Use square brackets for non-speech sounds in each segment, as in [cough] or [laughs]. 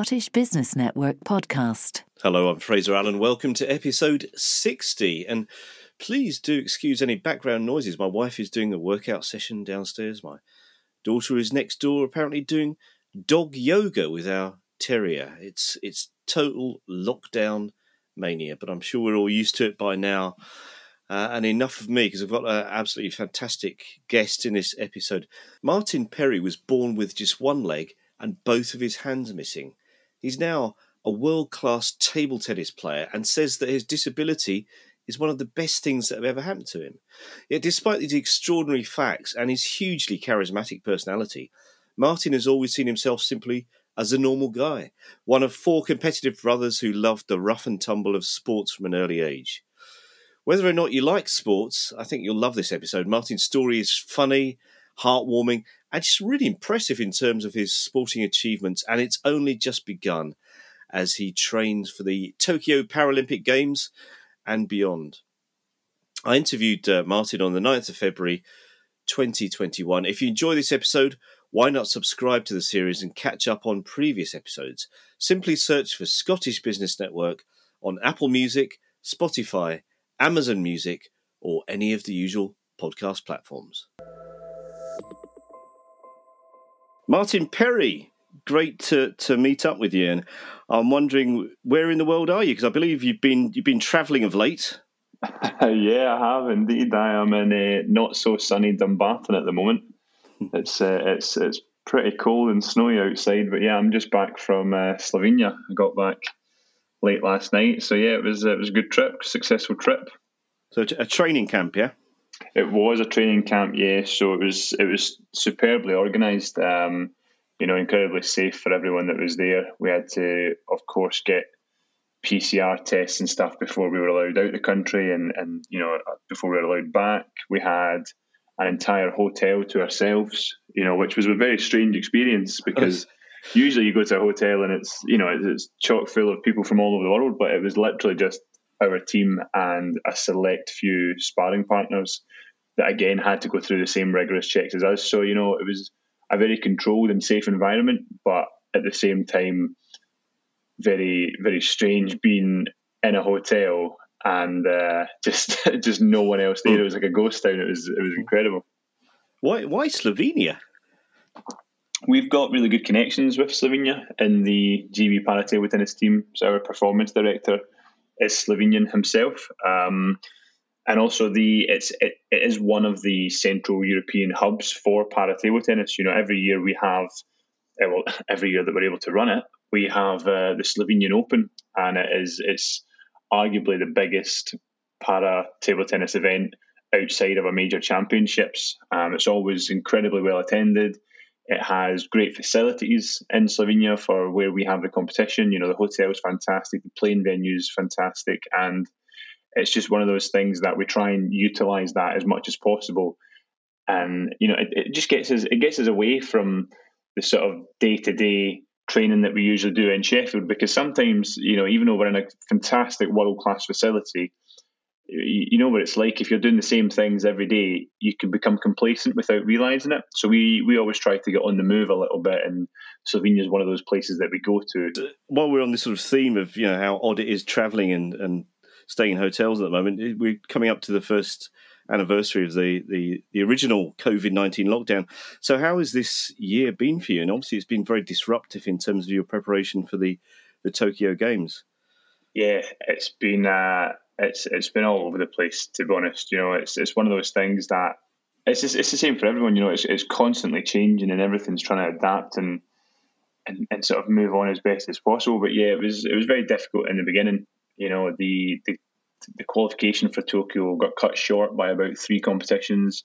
Scottish Business Network podcast. Hello, I'm Fraser Allen. Welcome to episode 60. And please do excuse any background noises. My wife is doing a workout session downstairs. My daughter is next door, apparently doing dog yoga with our terrier. It's it's total lockdown mania, but I'm sure we're all used to it by now. Uh, and enough of me because I've got an absolutely fantastic guest in this episode. Martin Perry was born with just one leg and both of his hands missing. He's now a world class table tennis player and says that his disability is one of the best things that have ever happened to him. Yet, despite these extraordinary facts and his hugely charismatic personality, Martin has always seen himself simply as a normal guy, one of four competitive brothers who loved the rough and tumble of sports from an early age. Whether or not you like sports, I think you'll love this episode. Martin's story is funny, heartwarming, and just really impressive in terms of his sporting achievements. And it's only just begun as he trains for the Tokyo Paralympic Games and beyond. I interviewed uh, Martin on the 9th of February 2021. If you enjoy this episode, why not subscribe to the series and catch up on previous episodes? Simply search for Scottish Business Network on Apple Music, Spotify, Amazon Music, or any of the usual podcast platforms. Martin Perry, great to, to meet up with you. And I'm wondering where in the world are you? Because I believe you've been you've been travelling of late. [laughs] yeah, I have indeed. I am in a not so sunny Dumbarton at the moment. It's uh, it's it's pretty cold and snowy outside, but yeah, I'm just back from uh, Slovenia. I got back late last night. So yeah, it was it was a good trip, successful trip. So a training camp, yeah. It was a training camp, yes. So it was it was superbly organised. Um, you know, incredibly safe for everyone that was there. We had to, of course, get PCR tests and stuff before we were allowed out of the country, and and you know before we were allowed back. We had an entire hotel to ourselves, you know, which was a very strange experience because usually you go to a hotel and it's you know it's chock full of people from all over the world, but it was literally just our team and a select few sparring partners that again had to go through the same rigorous checks as us. So you know it was a very controlled and safe environment, but at the same time, very very strange being in a hotel and uh, [laughs] just just no one else there. It was like a ghost town. It was it was incredible. Why why Slovenia? We've got really good connections with Slovenia in the GB para table tennis team. So our performance director is Slovenian himself. Um, and also the it's it, it is one of the central European hubs for para table tennis. You know, every year we have uh, well, [laughs] every year that we're able to run it, we have uh, the Slovenian Open, and it is it's arguably the biggest para table tennis event outside of a major championships. Um, it's always incredibly well attended. It has great facilities in Slovenia for where we have the competition. You know, the hotel is fantastic, the playing venue is fantastic, and it's just one of those things that we try and utilize that as much as possible. And you know, it, it just gets us it gets us away from the sort of day to day training that we usually do in Sheffield because sometimes you know even though we're in a fantastic world class facility you know what it's like. If you're doing the same things every day you can become complacent without realizing it. So we we always try to get on the move a little bit and slovenia is one of those places that we go to. While we're on this sort of theme of you know how odd it is traveling and and staying in hotels at the moment we're coming up to the first anniversary of the the, the original covid-19 lockdown. So how has this year been for you? And obviously it's been very disruptive in terms of your preparation for the the tokyo games. Yeah it's been uh it's it's been all over the place to be honest. You know, it's it's one of those things that it's just, it's the same for everyone. You know, it's it's constantly changing and everything's trying to adapt and, and and sort of move on as best as possible. But yeah, it was it was very difficult in the beginning. You know, the the the qualification for Tokyo got cut short by about three competitions,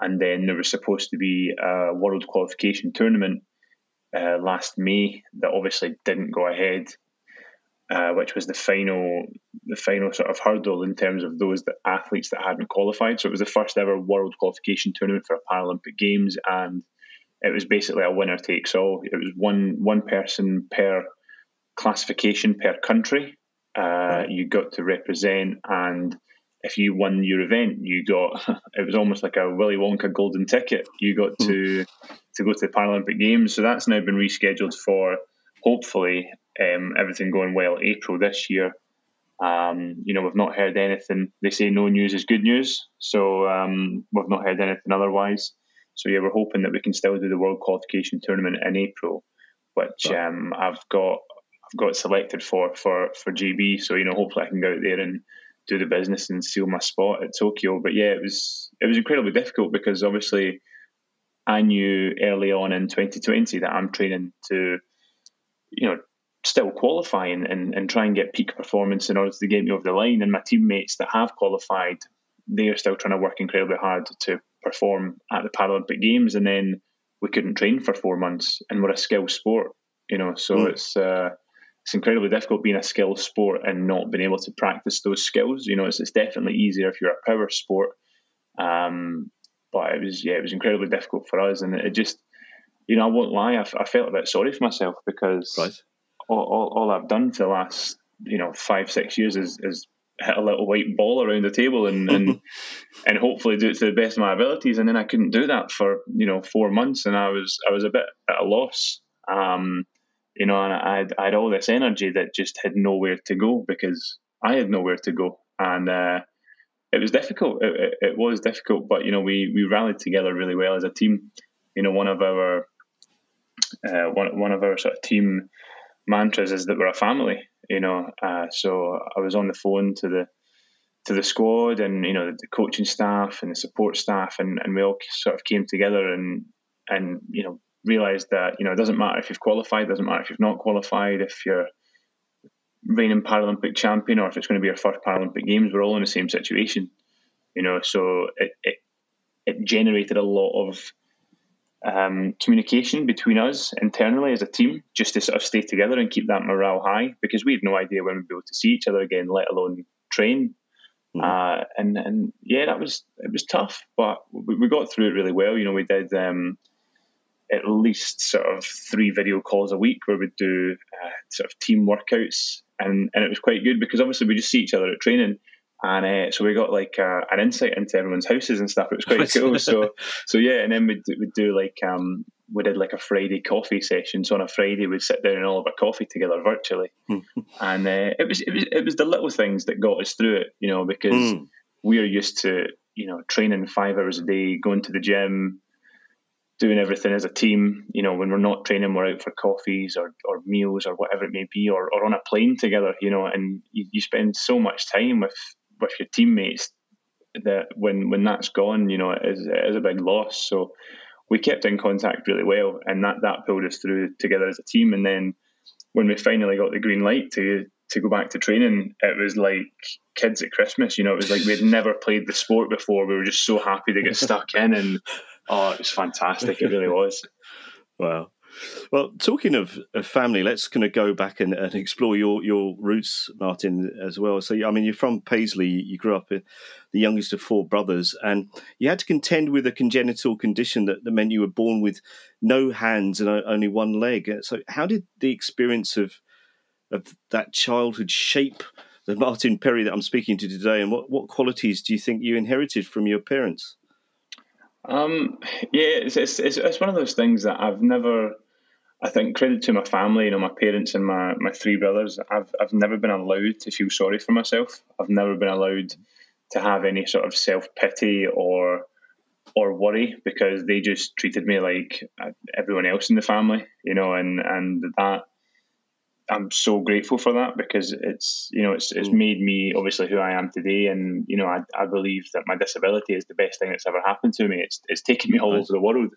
and then there was supposed to be a world qualification tournament uh, last May that obviously didn't go ahead uh, which was the final the final sort of hurdle in terms of those that athletes that hadn't qualified. So it was the first ever world qualification tournament for Paralympic Games, and it was basically a winner takes all. It was one one person per classification per country. Uh, you got to represent, and if you won your event, you got [laughs] it was almost like a Willy Wonka golden ticket. You got to to go to the Paralympic Games. So that's now been rescheduled for hopefully um, everything going well April this year. Um, you know, we've not heard anything. They say no news is good news, so um, we've not heard anything otherwise. So yeah, we're hoping that we can still do the World Qualification Tournament in April, which um, I've got I've got selected for for for GB. So you know, hopefully I can go out there and do the business and seal my spot at Tokyo. But yeah, it was it was incredibly difficult because obviously I knew early on in 2020 that I'm training to, you know, still qualify and, and, and try and get peak performance in order to get me over the line. And my teammates that have qualified, they are still trying to work incredibly hard to perform at the Paralympic Games. And then we couldn't train for four months, and we're a skill sport, you know. So mm. it's uh, it's incredibly difficult being a skill sport and not being able to practice those skills. You know, it's, it's definitely easier if you're a power sport. Um, but it was yeah, it was incredibly difficult for us, and it just, you know, I won't lie, I, I felt a bit sorry for myself because right all, all, all I've done for the last you know five six years is, is hit a little white ball around the table and and, [laughs] and hopefully do it to the best of my abilities. And then I couldn't do that for you know four months, and I was I was a bit at a loss. Um, you know, and I had, I had all this energy that just had nowhere to go because I had nowhere to go, and uh, it was difficult. It, it, it, was difficult, but you know, we we rallied together really well as a team. You know, one of our uh, one one of our sort of team mantras is that we're a family. You know, uh, so I was on the phone to the to the squad and you know the coaching staff and the support staff, and, and we all sort of came together and and you know realized that you know it doesn't matter if you've qualified, doesn't matter if you've not qualified, if you're reigning Paralympic champion or if it's going to be your first Paralympic Games, we're all in the same situation. You know, so it it, it generated a lot of um, communication between us internally as a team, just to sort of stay together and keep that morale high, because we had no idea when we'd be able to see each other again, let alone train. Mm-hmm. Uh, and and yeah, that was it was tough, but we, we got through it really well. You know, we did um, at least sort of three video calls a week where we'd do uh, sort of team workouts, and and it was quite good because obviously we just see each other at training and uh, so we got like uh, an insight into everyone's houses and stuff. It was quite cool. So so yeah, and then we'd, we'd do like um, we did like a Friday coffee session. So on a Friday we'd sit down and all have a coffee together virtually, [laughs] and uh, it was it was it was the little things that got us through it, you know, because mm. we are used to you know training five hours a day, going to the gym, doing everything as a team. You know, when we're not training, we're out for coffees or, or meals or whatever it may be, or, or on a plane together, you know, and you, you spend so much time with with your teammates that when when that's gone, you know, it is, it is a big loss. So we kept in contact really well, and that that pulled us through together as a team. And then when we finally got the green light to to go back to training, it was like kids at Christmas. You know, it was like we had never played the sport before. We were just so happy to get stuck in, and oh, it was fantastic. It really was. [laughs] Wow. Well, talking of, of family, let's kind of go back and, and, explore your, your roots, Martin, as well. So, I mean, you're from Paisley. You grew up the youngest of four brothers, and you had to contend with a congenital condition that, that meant you were born with no hands and only one leg. So, how did the experience of of that childhood shape the Martin Perry that I'm speaking to today, and what, what qualities do you think you inherited from your parents? Um, yeah, it's, it's, it's, it's one of those things that I've never I think credit to my family, you know, my parents and my, my three brothers. I've I've never been allowed to feel sorry for myself. I've never been allowed to have any sort of self pity or or worry because they just treated me like uh, everyone else in the family, you know, and and that I'm so grateful for that because it's you know it's it's mm. made me obviously who I am today, and you know I, I believe that my disability is the best thing that's ever happened to me. It's it's taken me all over the world,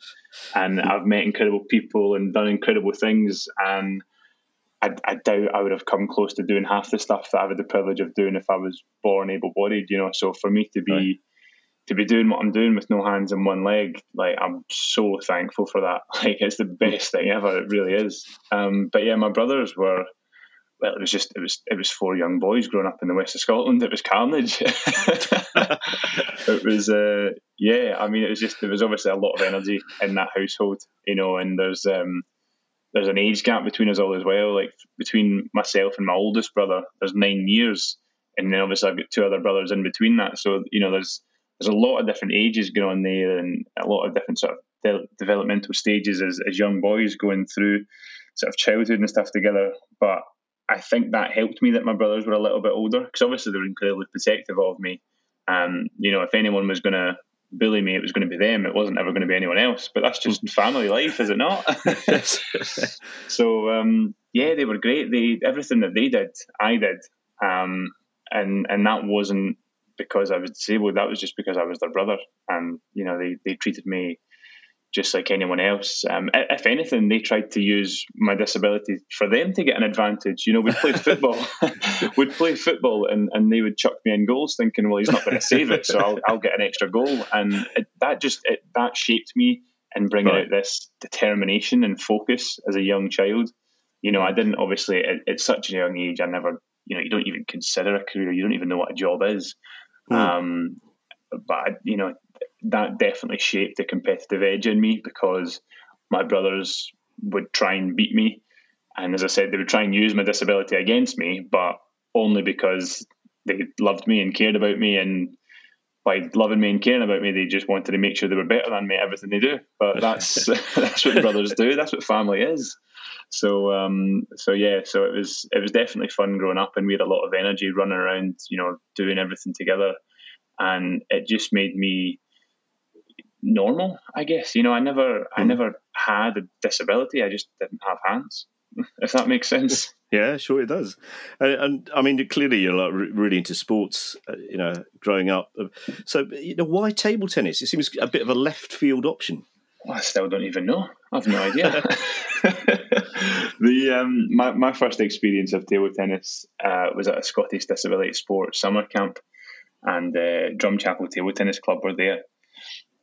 and mm. I've met incredible people and done incredible things, and I, I doubt I would have come close to doing half the stuff that I've had the privilege of doing if I was born able-bodied. You know, so for me to be. To be doing what I'm doing with no hands and one leg, like I'm so thankful for that. [laughs] Like it's the best thing ever. It really is. Um, but yeah, my brothers were well, it was just it was it was four young boys growing up in the west of Scotland. It was carnage. [laughs] it was uh, yeah. I mean, it was just there was obviously a lot of energy in that household, you know. And there's um, there's an age gap between us all as well. Like between myself and my oldest brother, there's nine years, and then obviously I've got two other brothers in between that. So you know, there's there's a lot of different ages going on there, and a lot of different sort of de- developmental stages as, as young boys going through sort of childhood and stuff together. But I think that helped me that my brothers were a little bit older because obviously they were incredibly protective of me. Um, you know, if anyone was going to bully me, it was going to be them. It wasn't ever going to be anyone else. But that's just family life, is it not? [laughs] [laughs] so um, yeah, they were great. They everything that they did, I did, um, and and that wasn't because I was disabled. That was just because I was their brother, and you know they they treated me just like anyone else. Um, if anything, they tried to use my disability for them to get an advantage. You know, we'd play football, [laughs] we'd play football, and, and they would chuck me in goals, thinking, well, he's not going to save it, so I'll, I'll get an extra goal. And it, that just it, that shaped me in bringing right. out this determination and focus as a young child. You know, I didn't obviously at, at, such a young age. I never, you know, you don't even consider a career. You don't even know what a job is. Mm. Um, but you know, that definitely shaped the competitive edge in me because my brothers would try and beat me. And as I said, they would try and use my disability against me, but only because they loved me and cared about me. And by loving me and caring about me, they just wanted to make sure they were better than me at everything they do. But [laughs] that's [laughs] that's what brothers do. That's what family is. So um, so yeah, so it was it was definitely fun growing up, and we had a lot of energy running around, you know, doing everything together, and it just made me normal, I guess. You know, I never I hmm. never had a disability. I just didn't have hands. [laughs] If that makes sense. Yeah, sure it does. And, and I mean, clearly you're like really into sports. Uh, you know, growing up. So, you know, why table tennis? It seems a bit of a left field option. Well, I still don't even know. I've no idea. [laughs] [laughs] the um, my my first experience of table tennis uh, was at a Scottish Disability Sports summer camp, and uh, Drumchapel Table Tennis Club were there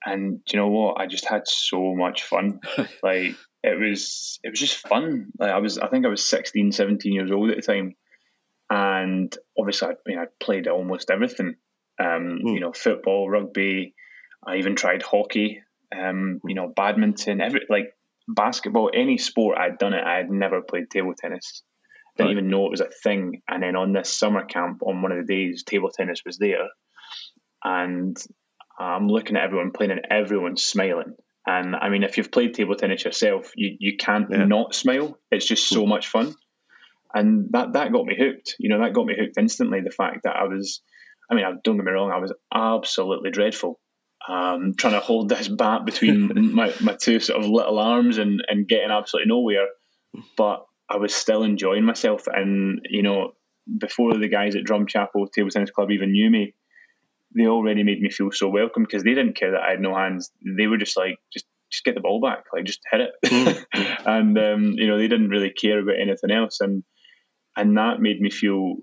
and you know what? I just had so much fun. [laughs] like it was, it was just fun. Like I was, I think I was 16, 17 years old at the time, and obviously, I, I played almost everything. Um, mm. You know, football, rugby. I even tried hockey. Um, you know, badminton, every like basketball, any sport I'd done it. I had never played table tennis. Didn't right. even know it was a thing. And then on this summer camp, on one of the days, table tennis was there, and I'm looking at everyone playing and everyone's smiling. And I mean, if you've played table tennis yourself, you, you can't yeah. not smile. It's just so mm. much fun. And that, that got me hooked. You know, that got me hooked instantly. The fact that I was, I mean, don't get me wrong, I was absolutely dreadful. Um, trying to hold this bat between [laughs] my, my two sort of little arms and, and getting absolutely nowhere. But I was still enjoying myself. And, you know, before the guys at Drumchapel Table Tennis Club even knew me, they already made me feel so welcome because they didn't care that I had no hands. They were just like, just just get the ball back, like just hit it. Mm. [laughs] and um, you know, they didn't really care about anything else, and and that made me feel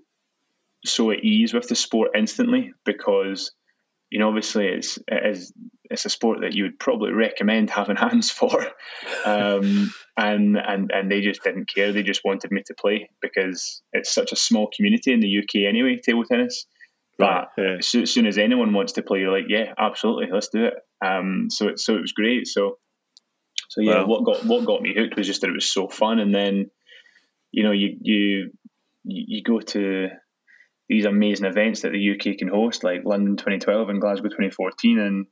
so at ease with the sport instantly because you know obviously it's it is it's a sport that you would probably recommend having [laughs] hands for um, and and and they just didn't care they just wanted me to play because it's such a small community in the UK anyway table tennis Right. But yeah. as, soon as anyone wants to play, you're like, yeah, absolutely, let's do it. Um, so it so it was great. So so yeah, what got what got me hooked was just that it was so fun, and then you know you you you go to these amazing events that the UK can host, like London 2012 and Glasgow 2014, and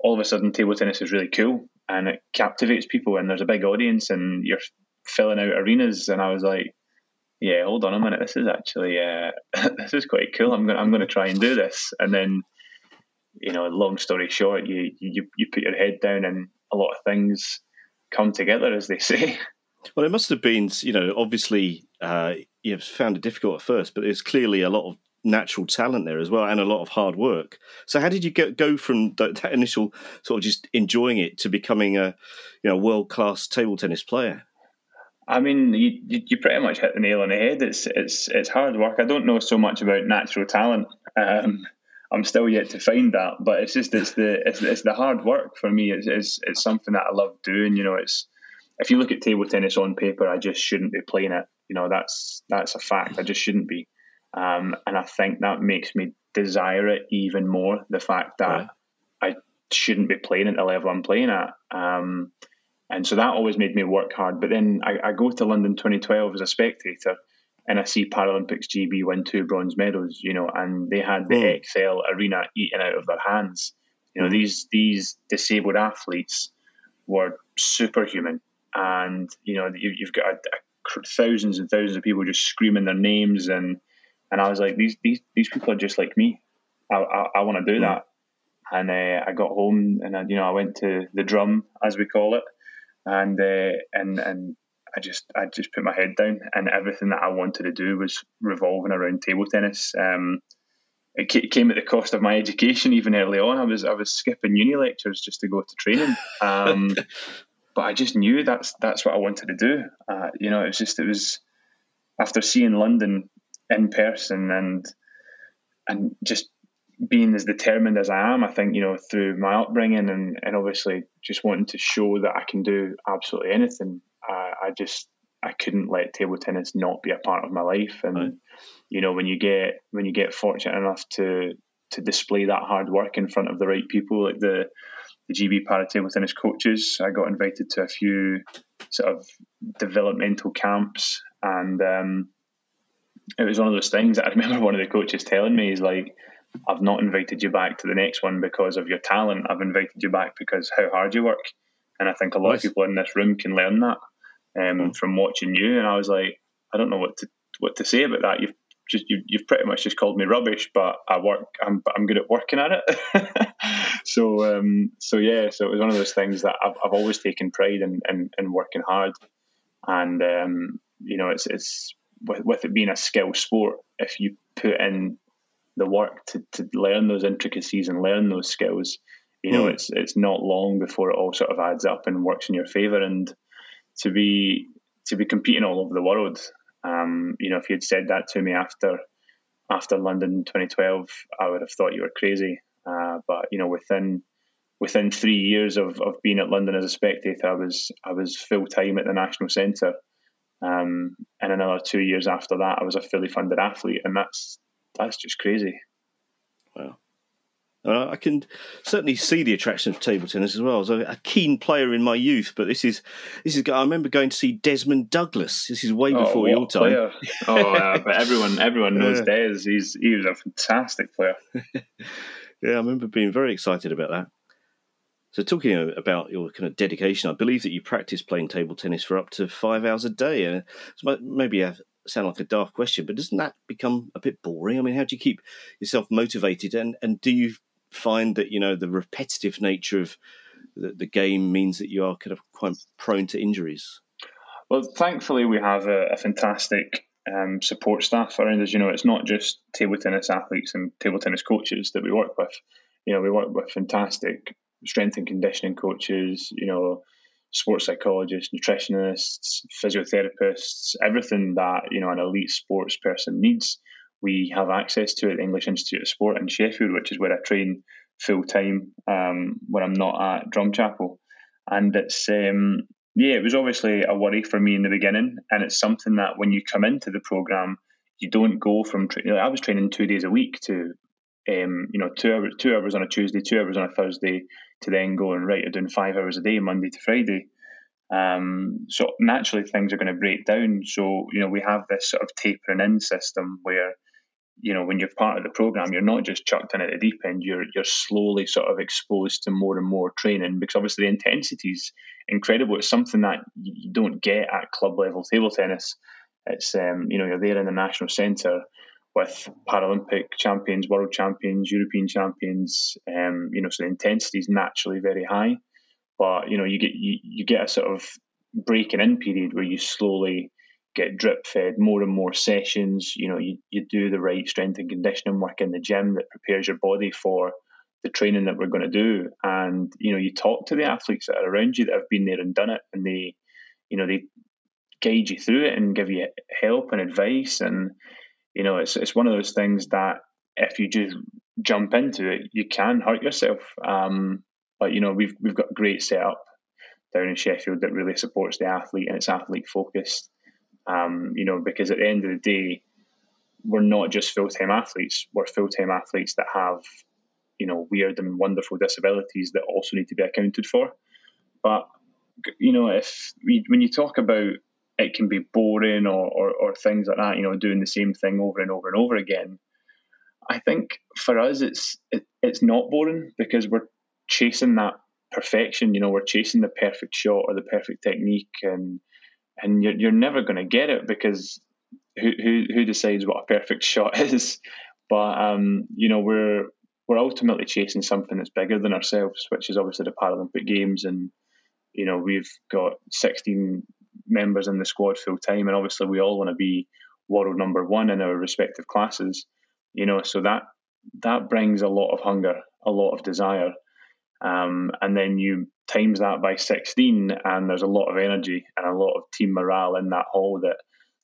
all of a sudden table tennis is really cool and it captivates people, and there's a big audience, and you're filling out arenas, and I was like, yeah, hold on a minute, this is actually uh, [laughs] this is quite cool. I'm gonna I'm to try and do this, and then you know, long story short, you you you put your head down, and a lot of things come together, as they [laughs] say. Well, it must have been, you know, obviously uh, you found it difficult at first, but there's clearly a lot of natural talent there as well, and a lot of hard work. So, how did you get, go from that, that initial sort of just enjoying it to becoming a, you know, world class table tennis player? I mean, you, you pretty much hit the nail on the head. It's it's it's hard work. I don't know so much about natural talent. Um, I'm still yet to find that, but it's just it's the it's, it's the hard work for me. It's, it's it's something that I love doing. You know, it's if you look at table tennis on paper, I just shouldn't be playing it. You know, that's that's a fact. I just shouldn't be, um, and I think that makes me desire it even more. The fact that right. I shouldn't be playing at the level I'm playing at. Um, and so that always made me work hard. But then I, I go to London 2012 as a spectator and I see Paralympics GB win two bronze medals, you know, and they had the mm. ExCeL arena eaten out of their hands. You know, mm. these these disabled athletes were superhuman. and you know you, have got a, a, thousands and thousands of people just screaming their names, and and I was like, these these these people are just like me. I I, I want to do mm. that, and uh, I got home and I, you know I went to the drum as we call it, and uh, and and I just I just put my head down, and everything that I wanted to do was revolving around table tennis. Um, it came at the cost of my education even early on. I was I was skipping uni lectures just to go to training. [laughs] Um, but I just knew that's that's what I wanted to do. Uh, you know, it was just it was after seeing London in person and and just being as determined as I am, I think, you know, through my upbringing and, and obviously just wanting to show that I can do absolutely anything, uh, I just I couldn't let table tennis not be a part of my life. And right. you know, when you get when you get fortunate enough to to display that hard work in front of the right people, like the the GB table tennis coaches, I got invited to a few sort of developmental camps, and um, it was one of those things that I [laughs] remember one of the coaches telling me is like. I've not invited you back to the next one because of your talent. I've invited you back because how hard you work. And I think a lot nice. of people in this room can learn that um, mm. from watching you, and I was like, I don't know what to what to say about that. You've just you've pretty much just called me rubbish, but I work. I'm I'm good at working at it. [laughs] so um, so yeah, so it was one of those things that I've, I've always taken pride in, in, in working hard, and um, you know it's it's with, with it being a skill sport, if you put in the work to, to learn those intricacies and learn those skills, you know, mm. it's it's not long before it all sort of adds up and works in your favor. And to be to be competing all over the world. Um, you know, if you'd said that to me after after London 2012, I would have thought you were crazy. Uh, but you know, within within three years of, of being at London as a spectator, I was I was full time at the National Centre, um, and another two years after that, I was a fully funded athlete, and that's that's just crazy. Wow. Uh, I can certainly see the attraction of table tennis as well. I was a, a, keen player in my youth, but this is this is. I remember going to see Desmond Douglas. This is way oh, before your time. Player. [laughs] oh, uh, but everyone everyone knows yeah. Des. He's he was a fantastic player. [laughs] yeah, I remember being very excited about that. So, talking about your kind of dedication, I believe that you practice playing table tennis for up to five hours a day. So maybe a, sound like a daft question, but doesn't that become a bit boring? I mean, how do you keep yourself motivated, and and do you find that you know the repetitive nature of the, the game means that you are kind of quite prone to injuries? Well, thankfully, we have a, a fantastic um, support staff around us. You know, it's not just table tennis athletes and table tennis coaches that we work with. You know, we work with fantastic strength and conditioning coaches. You know, sports psychologists, nutritionists, physiotherapists, everything that you know an elite sports person needs we have access to at the English Institute of Sport in Sheffield, which is where I train full time um, when I'm not at Drumchapel. And it's um, yeah, it was obviously a worry for me in the beginning, and it's something that when you come into the program, you don't go from training. I was training two days a week to um, you know two hours two hours on a Tuesday, two hours on a Thursday, to then go and right, you're doing five hours a day, Monday to Friday. Um, so naturally, things are going to break down. So you know, we have this sort of tapering in system where you know, when you're part of the program, you're not just chucked in at the deep end. You're you're slowly sort of exposed to more and more training because obviously the intensity is incredible. It's something that you don't get at club level table tennis. It's um, you know you're there in the national centre with Paralympic champions, world champions, European champions. Um, you know, so the intensity is naturally very high, but you know you get you, you get a sort of breaking in period where you slowly get drip fed more and more sessions. You know, you, you do the right strength and conditioning work in the gym that prepares your body for the training that we're going to do. And, you know, you talk to the athletes that are around you that have been there and done it and they, you know, they guide you through it and give you help and advice. And, you know, it's, it's one of those things that if you just jump into it, you can hurt yourself. Um, but, you know, we've, we've got a great setup down in Sheffield that really supports the athlete and it's athlete focused. Um, you know, because at the end of the day, we're not just full time athletes. We're full time athletes that have, you know, weird and wonderful disabilities that also need to be accounted for. But you know, if we, when you talk about it can be boring or, or, or things like that, you know, doing the same thing over and over and over again. I think for us, it's it, it's not boring because we're chasing that perfection. You know, we're chasing the perfect shot or the perfect technique, and and you're you're never going to get it because who, who who decides what a perfect [laughs] shot is? But um, you know, we're we're ultimately chasing something that's bigger than ourselves, which is obviously the Paralympic Games, and you know, we've got 16 members in the squad full time, and obviously we all want to be world number one in our respective classes. You know, so that that brings a lot of hunger, a lot of desire, um, and then you times that by 16, and there's a lot of energy and a lot of team morale in that hall that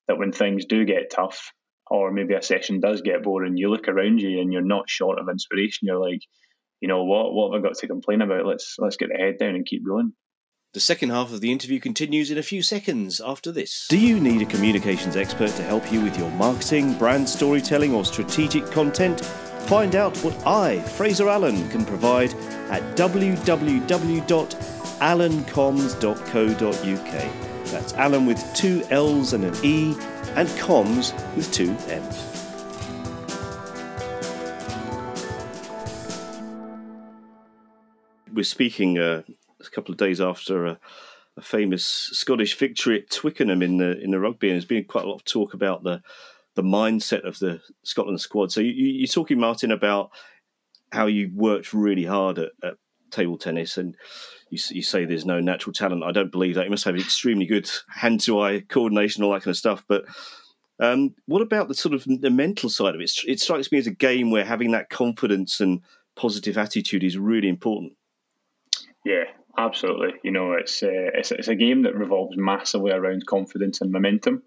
that when things do get tough, or maybe a session does get boring, you look around you and you're not short of inspiration. You're like, you know what? What have I got to complain about? Let's let's get the head down and keep going. The second half of the interview continues in a few seconds after this. Do you need a communications expert to help you with your marketing, brand storytelling, or strategic content? Find out what I, Fraser Allen, can provide at www.allencomms.co.uk. That's Allen with two L's and an E, and comms with two M's. We're speaking uh, a couple of days after a, a, famous Scottish victory at Twickenham in the in the rugby, and there's been quite a lot of talk about the the mindset of the Scotland squad. So you, are talking, Martin, about how you worked really hard at, at table tennis, and you, you, say there's no natural talent. I don't believe that. You must have extremely good hand-to-eye coordination, all that kind of stuff. But um, what about the sort of the mental side of it? It strikes me as a game where having that confidence and positive attitude is really important. Yeah, absolutely. You know, it's, uh, it's it's a game that revolves massively around confidence and momentum.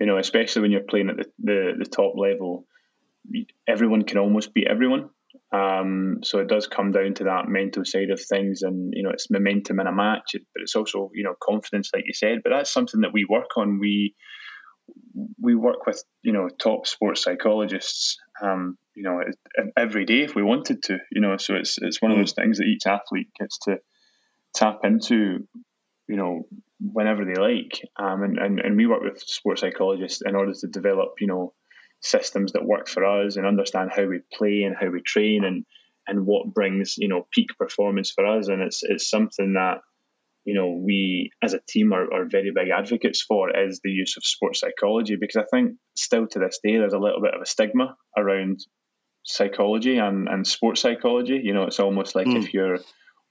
You know, especially when you're playing at the, the, the top level, everyone can almost beat everyone. Um, so it does come down to that mental side of things, and you know, it's momentum in a match, but it's also you know confidence, like you said. But that's something that we work on. We we work with you know top sports psychologists, um, you know, every day if we wanted to, you know. So it's it's one of those things that each athlete gets to tap into, you know, whenever they like. Um, and, and and we work with sports psychologists in order to develop, you know systems that work for us and understand how we play and how we train and and what brings you know peak performance for us. And it's it's something that you know we as a team are, are very big advocates for is the use of sports psychology because I think still to this day there's a little bit of a stigma around psychology and, and sports psychology. You know it's almost like mm. if you're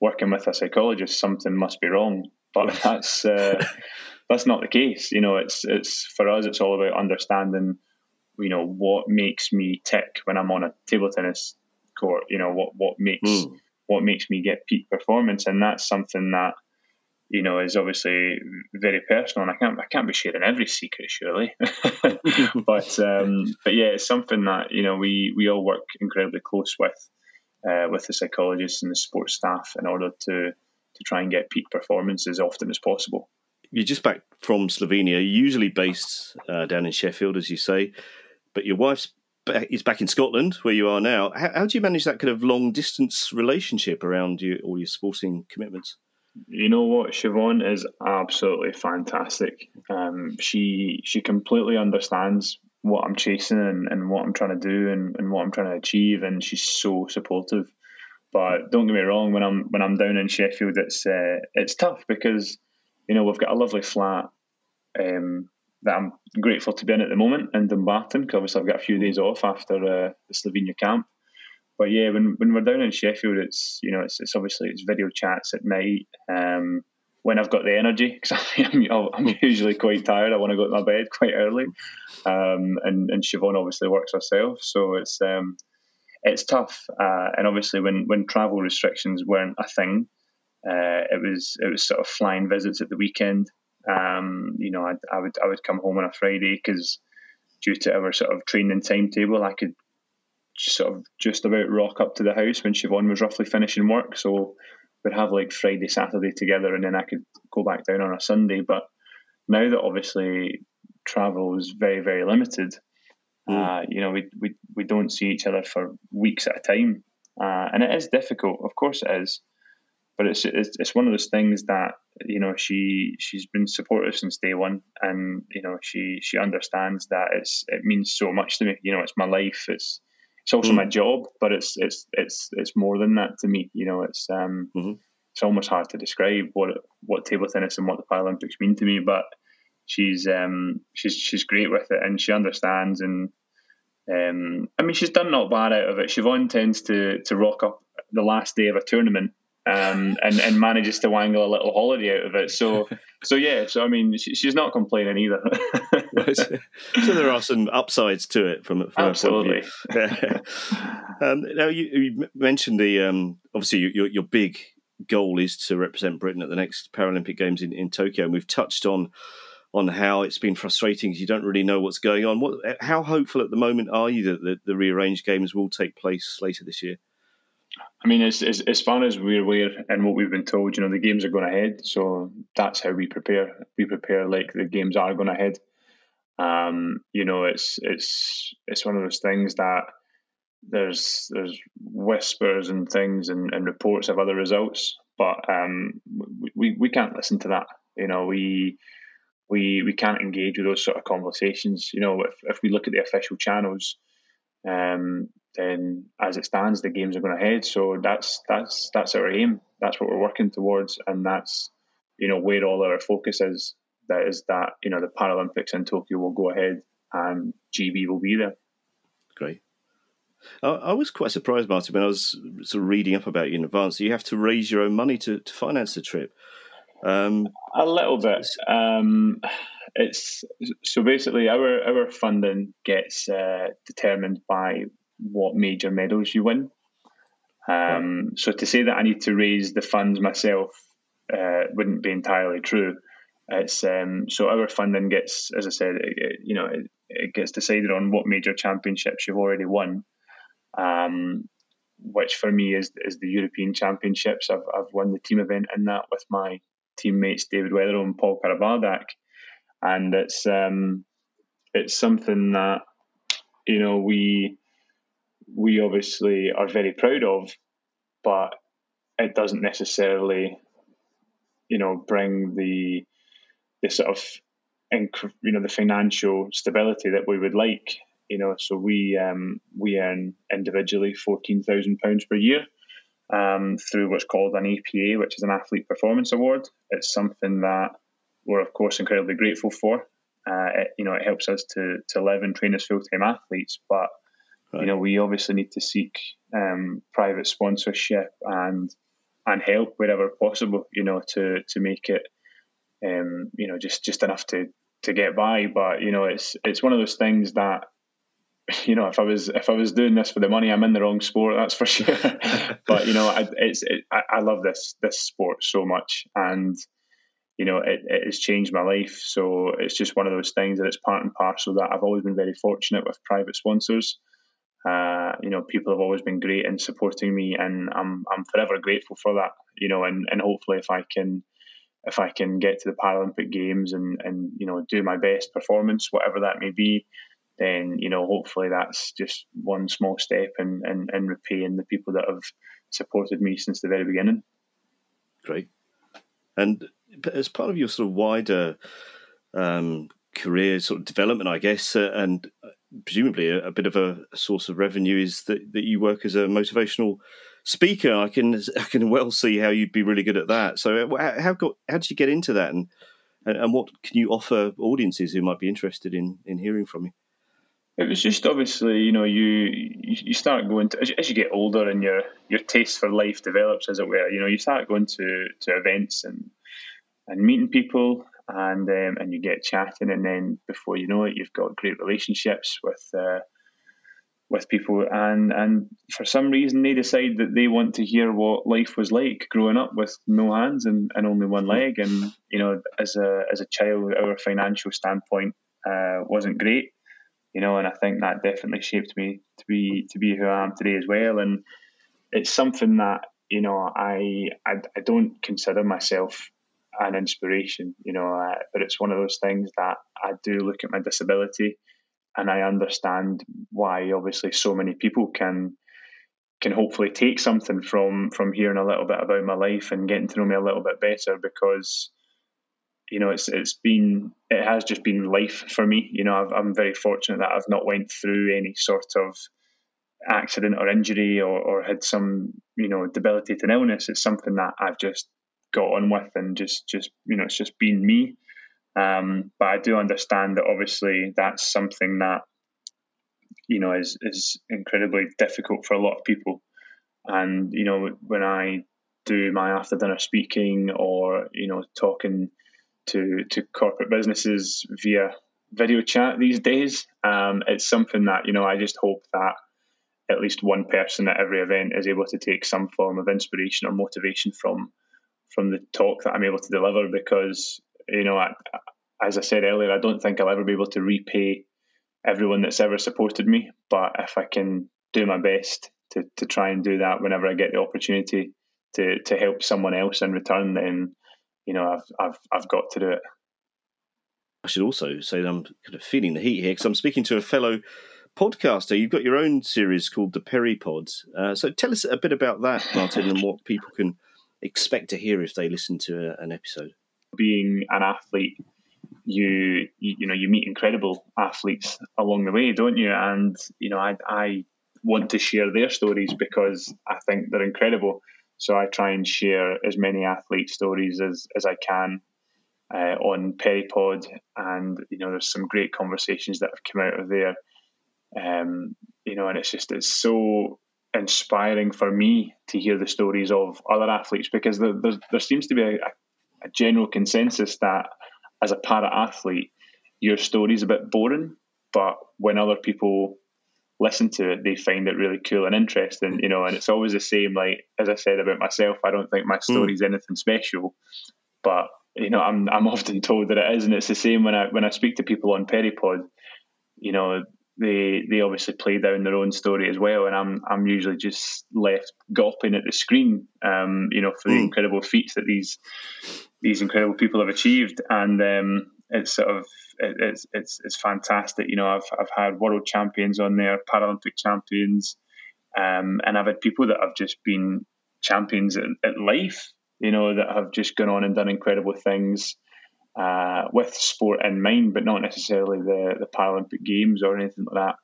working with a psychologist something must be wrong. But that's uh, [laughs] that's not the case. You know it's it's for us it's all about understanding you know what makes me tick when I'm on a table tennis court. You know what what makes mm. what makes me get peak performance, and that's something that you know is obviously very personal. And I can't I can't be sharing every secret, surely. [laughs] [laughs] but um, but yeah, it's something that you know we we all work incredibly close with uh, with the psychologists and the sports staff in order to to try and get peak performance as often as possible you're just back from Slovenia, usually based uh, down in Sheffield, as you say but your wife's is back in Scotland, where you are now. How, how do you manage that kind of long distance relationship around you, all your sporting commitments? You know what, Siobhan is absolutely fantastic. Um, she she completely understands what I'm chasing and, and what I'm trying to do and, and what I'm trying to achieve, and she's so supportive. But don't get me wrong, when I'm when I'm down in Sheffield, it's uh, it's tough because you know we've got a lovely flat. Um, that I'm grateful to be in at the moment in Dumbarton because obviously I've got a few days off after uh, the Slovenia camp. But yeah, when, when we're down in Sheffield, it's you know it's, it's obviously it's video chats at night. Um, when I've got the energy, because [laughs] I'm, I'm, usually quite tired, I want to go to my bed quite early. Um, and and Siobhan obviously works herself, so it's um, it's tough. Uh, and obviously, when when travel restrictions weren't a thing, uh, it was it was sort of flying visits at the weekend. Um, you know, I, I, would I would come home on a Friday because due to our sort of training timetable, I could sort of just about rock up to the house when Siobhan was roughly finishing work. So we'd have like Friday, Saturday together, and then I could go back down on a Sunday. But now that obviously travel is very very limited, mm. uh, you know, we, we we don't see each other for weeks at a time, uh, and it is difficult. Of course, it is but it's, it's it's one of those things that you know she she's been supportive since day one, and you know she she understands that it's it means so much to me. You know, it's my life. It's it's also mm. my job, but it's it's it's it's more than that to me. You know, it's um mm-hmm. it's almost hard to describe what what table tennis and what the Paralympics mean to me. But she's um, she's she's great with it, and she understands. And um, I mean, she's done not bad out of it. Siobhan tends to to rock up the last day of a tournament um, and and manages to wangle a little holiday out of it. So [laughs] so yeah, so I mean, she, she's not complaining either. [laughs] right. So there are some upsides to it from, from absolutely. [laughs] um, now you, you, mentioned the um, obviously your your big goal is to represent Britain at the next Paralympic Games in, in Tokyo, and we've touched on on how it's been frustrating because you don't really know what's going on. What, how hopeful at the moment are you that the, the rearranged games will take place later this year? I mean, as, as as far as we're aware and what we've been told, you know, the games are going ahead, so that's how we prepare. We prepare like the games are going ahead. Um, you know, it's it's it's one of those things that there's there's whispers and things and, and reports of other results, but um, we we can't listen to that. You know, we we we can't engage with those sort of conversations. You know, if if we look at the official channels, um, then as it stands, the games are going ahead. So that's that's that's our aim. That's what we're working towards, and that's you know where all our focus is. That is that you know the Paralympics in Tokyo will go ahead, and GB will be there. Great. I, was quite surprised, Martin, when I was sort of reading up about you in advance. You have to raise your own money to, to finance the trip. Um, a little bit. Um, it's so basically our our funding gets uh, determined by what major medals you win. Um, so to say that I need to raise the funds myself uh, wouldn't be entirely true. It's um, so our funding gets, as I said, it, it, you know, it, it, gets decided on what major championships you've already won. Um, which for me is is the European Championships. I've I've won the team event in that with my teammates David Wetherill and Paul Karabardak, and it's um, it's something that you know we we obviously are very proud of, but it doesn't necessarily, you know, bring the the sort of you know the financial stability that we would like. You know, so we um, we earn individually fourteen thousand pounds per year um, through what's called an APA, which is an Athlete Performance Award. It's something that we're of course incredibly grateful for. Uh, it, you know, it helps us to to live and train as full time athletes, but Right. You know, we obviously need to seek um, private sponsorship and and help wherever possible. You know, to to make it, um, you know, just just enough to to get by. But you know, it's it's one of those things that [laughs] you know, if I was if I was doing this for the money, I'm in the wrong sport. That's for sure. [laughs] but you know, I, it's it, I, I love this this sport so much, and you know, it, it has changed my life. So it's just one of those things that it's part and parcel that I've always been very fortunate with private sponsors. Uh, you know, people have always been great in supporting me, and I'm I'm forever grateful for that. You know, and and hopefully, if I can if I can get to the Paralympic Games and and you know do my best performance, whatever that may be, then you know hopefully that's just one small step in in, in repaying the people that have supported me since the very beginning. Great, and as part of your sort of wider um, career sort of development, I guess, uh, and presumably a, a, bit of a, source of revenue is that, that you work as a motivational speaker. I can [laughs] I can well see how you'd be really good at that. So uh, how got how did you get into that, and and what can you offer audiences who might be interested in in hearing from you? It was just obviously, you know, you you start going to as you, as you get older and your your taste for life develops, as it were. You know, you start going to to events and and meeting people and um, and you get chatting, and then before you know it, you've got great relationships with uh, with people, and and for some reason they decide that they want to hear what life was like growing up with no hands and, and only one leg, and you know, as a as a child, our financial standpoint uh, wasn't great, you know, and I think that definitely shaped me to be to be who I am today as well, and it's something that you know I I, I don't consider myself an inspiration, you know. Uh, but it's one of those things that I do look at my disability, and I understand why. Obviously, so many people can can hopefully take something from from hearing a little bit about my life and getting to know me a little bit better because you know it's it's been it has just been life for me you know i am very fortunate that i've not went through any sort of accident or injury or, or had some you know debilitating illness. It's something that I've just got on with and just just you know it's just been me. Um, but I do understand that obviously that's something that you know is is incredibly difficult for a lot of people. And you know when I do my after dinner speaking or you know talking to to corporate businesses via video chat these days, um, it's something that you know I just hope that at least one person at every event is able to take some form of inspiration or motivation from from the talk that I'm able to deliver because you know I, as I said earlier I don't think I'll ever be able to repay everyone that's ever supported me but if I can do my best to, to try and do that whenever I get the opportunity to to help someone else in return then you know I've I've I've got to do it I should also say that I'm kind of feeling the heat here because I'm speaking to a fellow podcaster. You've got your own series called the Perry Pods. Uh, so tell us a bit about that, Martin, and what people can expect to hear if they listen to a, an episode. Being an athlete, you, you you know you meet incredible athletes along the way, don't you? And you know I I want to share their stories because I think they're incredible. So I try and share as many athlete stories as as I can uh, on Peripod, and you know there's some great conversations that have come out of there um, you know, and it's just it's so inspiring for me to hear the stories of other athletes because there there, there seems to be a, a general consensus that as a para athlete, your story is a bit boring, but when other people listen to it, they find it really cool and interesting, you know. And it's always the same. Like as I said about myself, I don't think my story is mm. anything special, but you know, I'm I'm [laughs] often told that it is, and it's the same when I when I speak to people on Peripod. You know, they they obviously play down their own story as well, and I'm I'm usually just left gawping at the screen, um, you know, for the mm. incredible feats that these these incredible people have achieved, and um, it's sort of it, it's it's it's fantastic. You know, I've I've had world champions on there, Paralympic champions, um, and I've had people that have just been champions at, at life. You know, that have just gone on and done incredible things uh, with sport in mind, but not necessarily the the Paralympic Games or anything like that.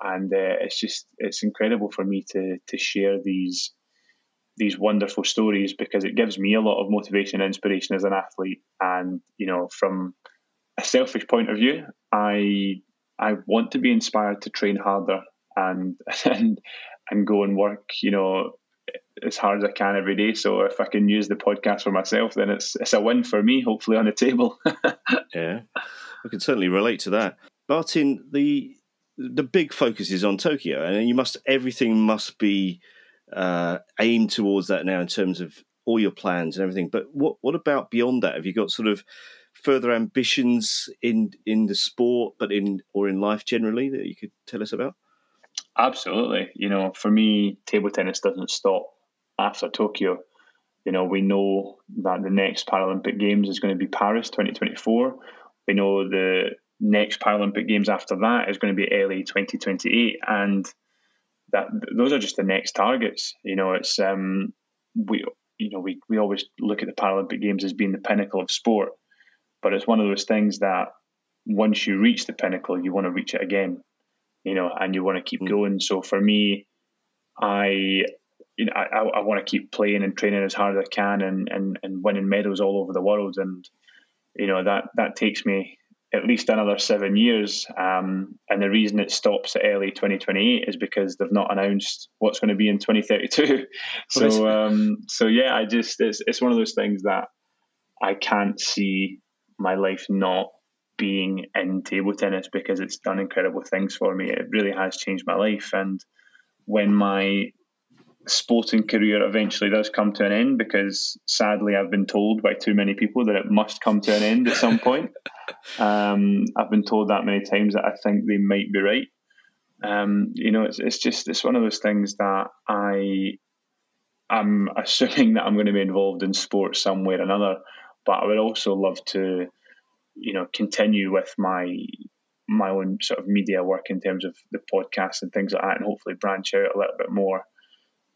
And uh, it's just it's incredible for me to to share these these wonderful stories because it gives me a lot of motivation and inspiration as an athlete. And you know, from a selfish point of view, I I want to be inspired to train harder and [laughs] and and go and work, you know, as hard as I can every day. So if I can use the podcast for myself, then it's it's a win for me. Hopefully on the table. [laughs] yeah, I can certainly relate to that. Martin, the the big focus is on Tokyo, and you must everything must be uh, aimed towards that now in terms of all your plans and everything. But what what about beyond that? Have you got sort of further ambitions in in the sport, but in or in life generally that you could tell us about? Absolutely. You know, for me, table tennis doesn't stop after Tokyo. You know, we know that the next Paralympic Games is going to be Paris 2024. We know the next Paralympic Games after that is going to be LA 2028, and that those are just the next targets. You know, it's um, we you know we we always look at the Paralympic Games as being the pinnacle of sport, but it's one of those things that once you reach the pinnacle, you want to reach it again. You know, and you want to keep mm. going. So for me, I you know, I, I want to keep playing and training as hard as I can and, and, and winning medals all over the world. And, you know, that, that takes me at least another seven years. Um, and the reason it stops at LA 2028 is because they've not announced what's going to be in 2032. [laughs] so, um, so yeah, I just, it's, it's one of those things that I can't see my life not being in table tennis because it's done incredible things for me. It really has changed my life. And when my sporting career eventually does come to an end because sadly I've been told by too many people that it must come to an end at some point. [laughs] Um, I've been told that many times that I think they might be right. Um, you know, it's it's just it's one of those things that I I'm assuming that I'm going to be involved in sports some way or another, but I would also love to, you know, continue with my my own sort of media work in terms of the podcast and things like that, and hopefully branch out a little bit more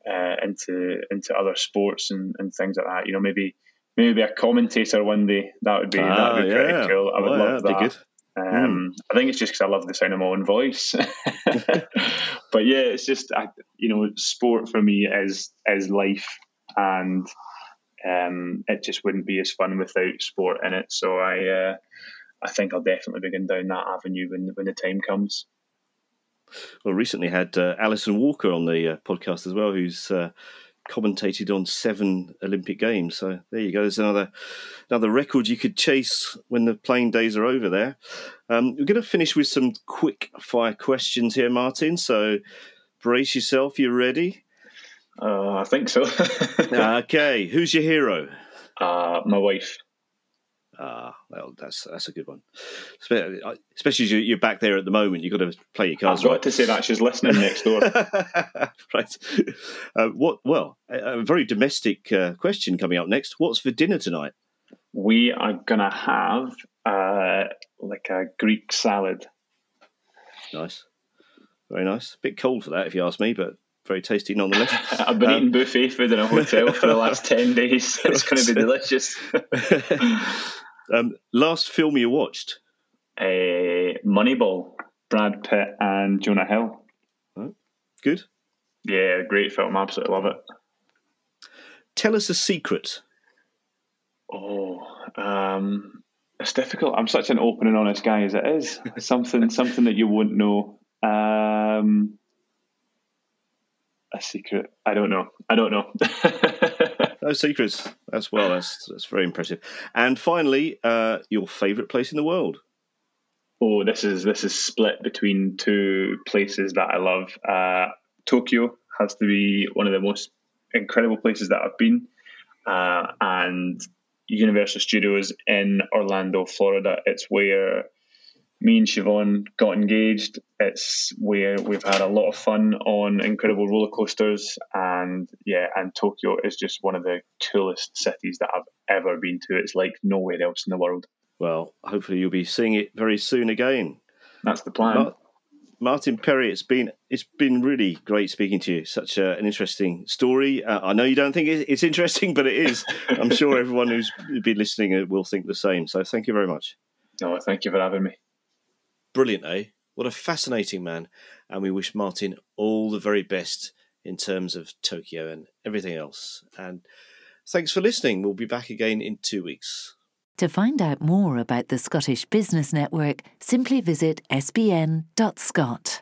uh, into into other sports and, and things like that. You know, maybe maybe a commentator one day. That would be ah, that would be yeah. pretty cool. I would love yeah, that. Um, mm. I think it's just because I love the sound of my own voice. [laughs] but yeah, it's just I, you know, sport for me is is life, and um, it just wouldn't be as fun without sport in it. So I, uh, I think I'll definitely begin down that avenue when when the time comes. Well, recently had uh, Alison Walker on the uh, podcast as well, who's uh, commentated on seven Olympic Games. So there you go. There's another another record you could chase when the playing days are over. There. Um, we're going to finish with some quick fire questions here, Martin. So brace yourself. You ready? Uh, I think so. [laughs] okay. Who's your hero? Uh, my wife. Ah, well, that's that's a good one. Especially as you're back there at the moment, you've got to play your cards I've right. to say that she's listening next door. [laughs] right. Uh, what? Well, a, a very domestic uh, question coming up next. What's for dinner tonight? We are gonna have uh, like a Greek salad. Nice, very nice. A bit cold for that, if you ask me, but very tasty nonetheless. [laughs] I've been um, eating buffet food in a hotel for the last [laughs] 10 days. It's going to be delicious. Um, last film you watched? Uh, Moneyball, Brad Pitt and Jonah Hill. Good. Yeah, great film. Absolutely love it. Tell us a secret. Oh, um, it's difficult. I'm such an open and honest guy as it is. [laughs] something, something that you wouldn't know. Um, a secret. I don't know. I don't know. [laughs] no secrets. That's well. That's that's very impressive. And finally, uh, your favourite place in the world? Oh, this is this is split between two places that I love. Uh, Tokyo has to be one of the most incredible places that I've been, uh, and Universal Studios in Orlando, Florida. It's where me and Siobhan got engaged. It's where we've had a lot of fun on incredible roller coasters, and yeah, and Tokyo is just one of the coolest cities that I've ever been to. It's like nowhere else in the world. Well, hopefully you'll be seeing it very soon again. That's the plan. Mar- Martin Perry, it's been it's been really great speaking to you. Such a, an interesting story. Uh, I know you don't think it's interesting, but it is. I'm sure everyone who's been listening will think the same. So thank you very much. No, thank you for having me. Brilliant, eh? What a fascinating man. And we wish Martin all the very best in terms of Tokyo and everything else. And thanks for listening. We'll be back again in two weeks. To find out more about the Scottish Business Network, simply visit sbn.scot.